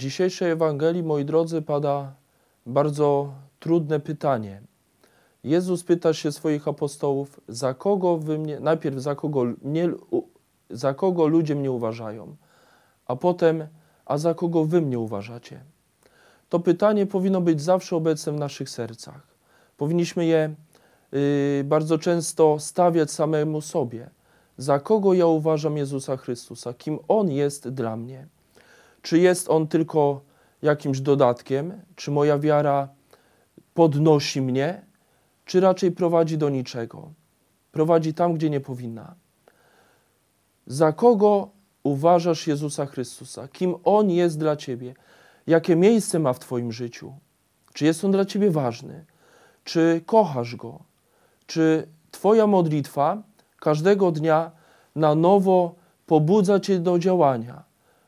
dzisiejszej Ewangelii, moi drodzy, pada bardzo trudne pytanie. Jezus pyta się swoich apostołów, za kogo wy mnie, najpierw za kogo, mnie, za kogo ludzie mnie uważają, a potem, a za kogo wy mnie uważacie. To pytanie powinno być zawsze obecne w naszych sercach. Powinniśmy je y, bardzo często stawiać samemu sobie. Za kogo ja uważam Jezusa Chrystusa? Kim On jest dla mnie? Czy jest On tylko jakimś dodatkiem? Czy moja wiara podnosi mnie? Czy raczej prowadzi do niczego? Prowadzi tam, gdzie nie powinna. Za kogo uważasz Jezusa Chrystusa? Kim On jest dla Ciebie? Jakie miejsce ma w Twoim życiu? Czy jest On dla Ciebie ważny? Czy kochasz Go? Czy Twoja modlitwa każdego dnia na nowo pobudza Cię do działania,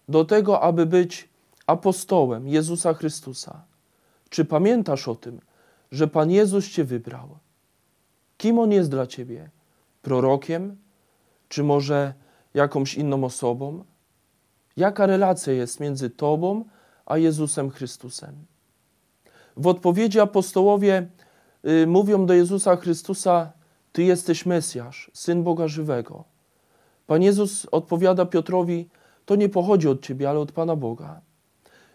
do tego, aby być apostołem Jezusa Chrystusa? Czy pamiętasz o tym, że Pan Jezus Cię wybrał? Kim On jest dla Ciebie? Prorokiem? Czy może jakąś inną osobą? Jaka relacja jest między Tobą a Jezusem Chrystusem? W odpowiedzi apostołowie y, mówią do Jezusa Chrystusa: Ty jesteś Mesjasz, syn Boga żywego. Pan Jezus odpowiada Piotrowi: To nie pochodzi od Ciebie, ale od Pana Boga.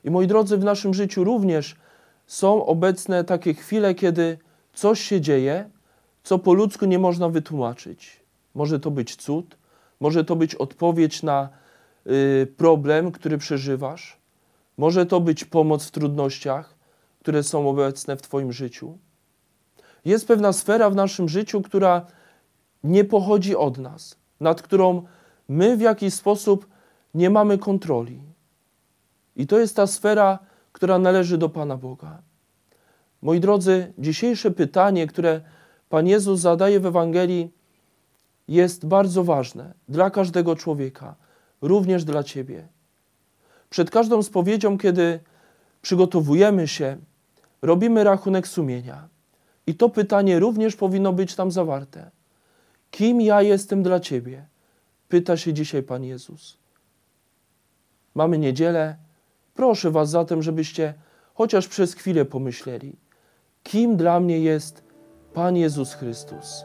I moi drodzy, w naszym życiu również są obecne takie chwile, kiedy coś się dzieje, co po ludzku nie można wytłumaczyć. Może to być cud, może to być odpowiedź na y, problem, który przeżywasz, może to być pomoc w trudnościach, które są obecne w Twoim życiu. Jest pewna sfera w naszym życiu, która nie pochodzi od nas, nad którą my w jakiś sposób nie mamy kontroli. I to jest ta sfera, która należy do Pana Boga. Moi drodzy, dzisiejsze pytanie, które Pan Jezus zadaje w Ewangelii, jest bardzo ważne dla każdego człowieka, również dla Ciebie. Przed każdą spowiedzią, kiedy przygotowujemy się, robimy rachunek sumienia. I to pytanie również powinno być tam zawarte. Kim ja jestem dla Ciebie? Pyta się dzisiaj Pan Jezus. Mamy niedzielę. Proszę Was zatem, żebyście chociaż przez chwilę pomyśleli, kim dla mnie jest Pan Jezus Chrystus.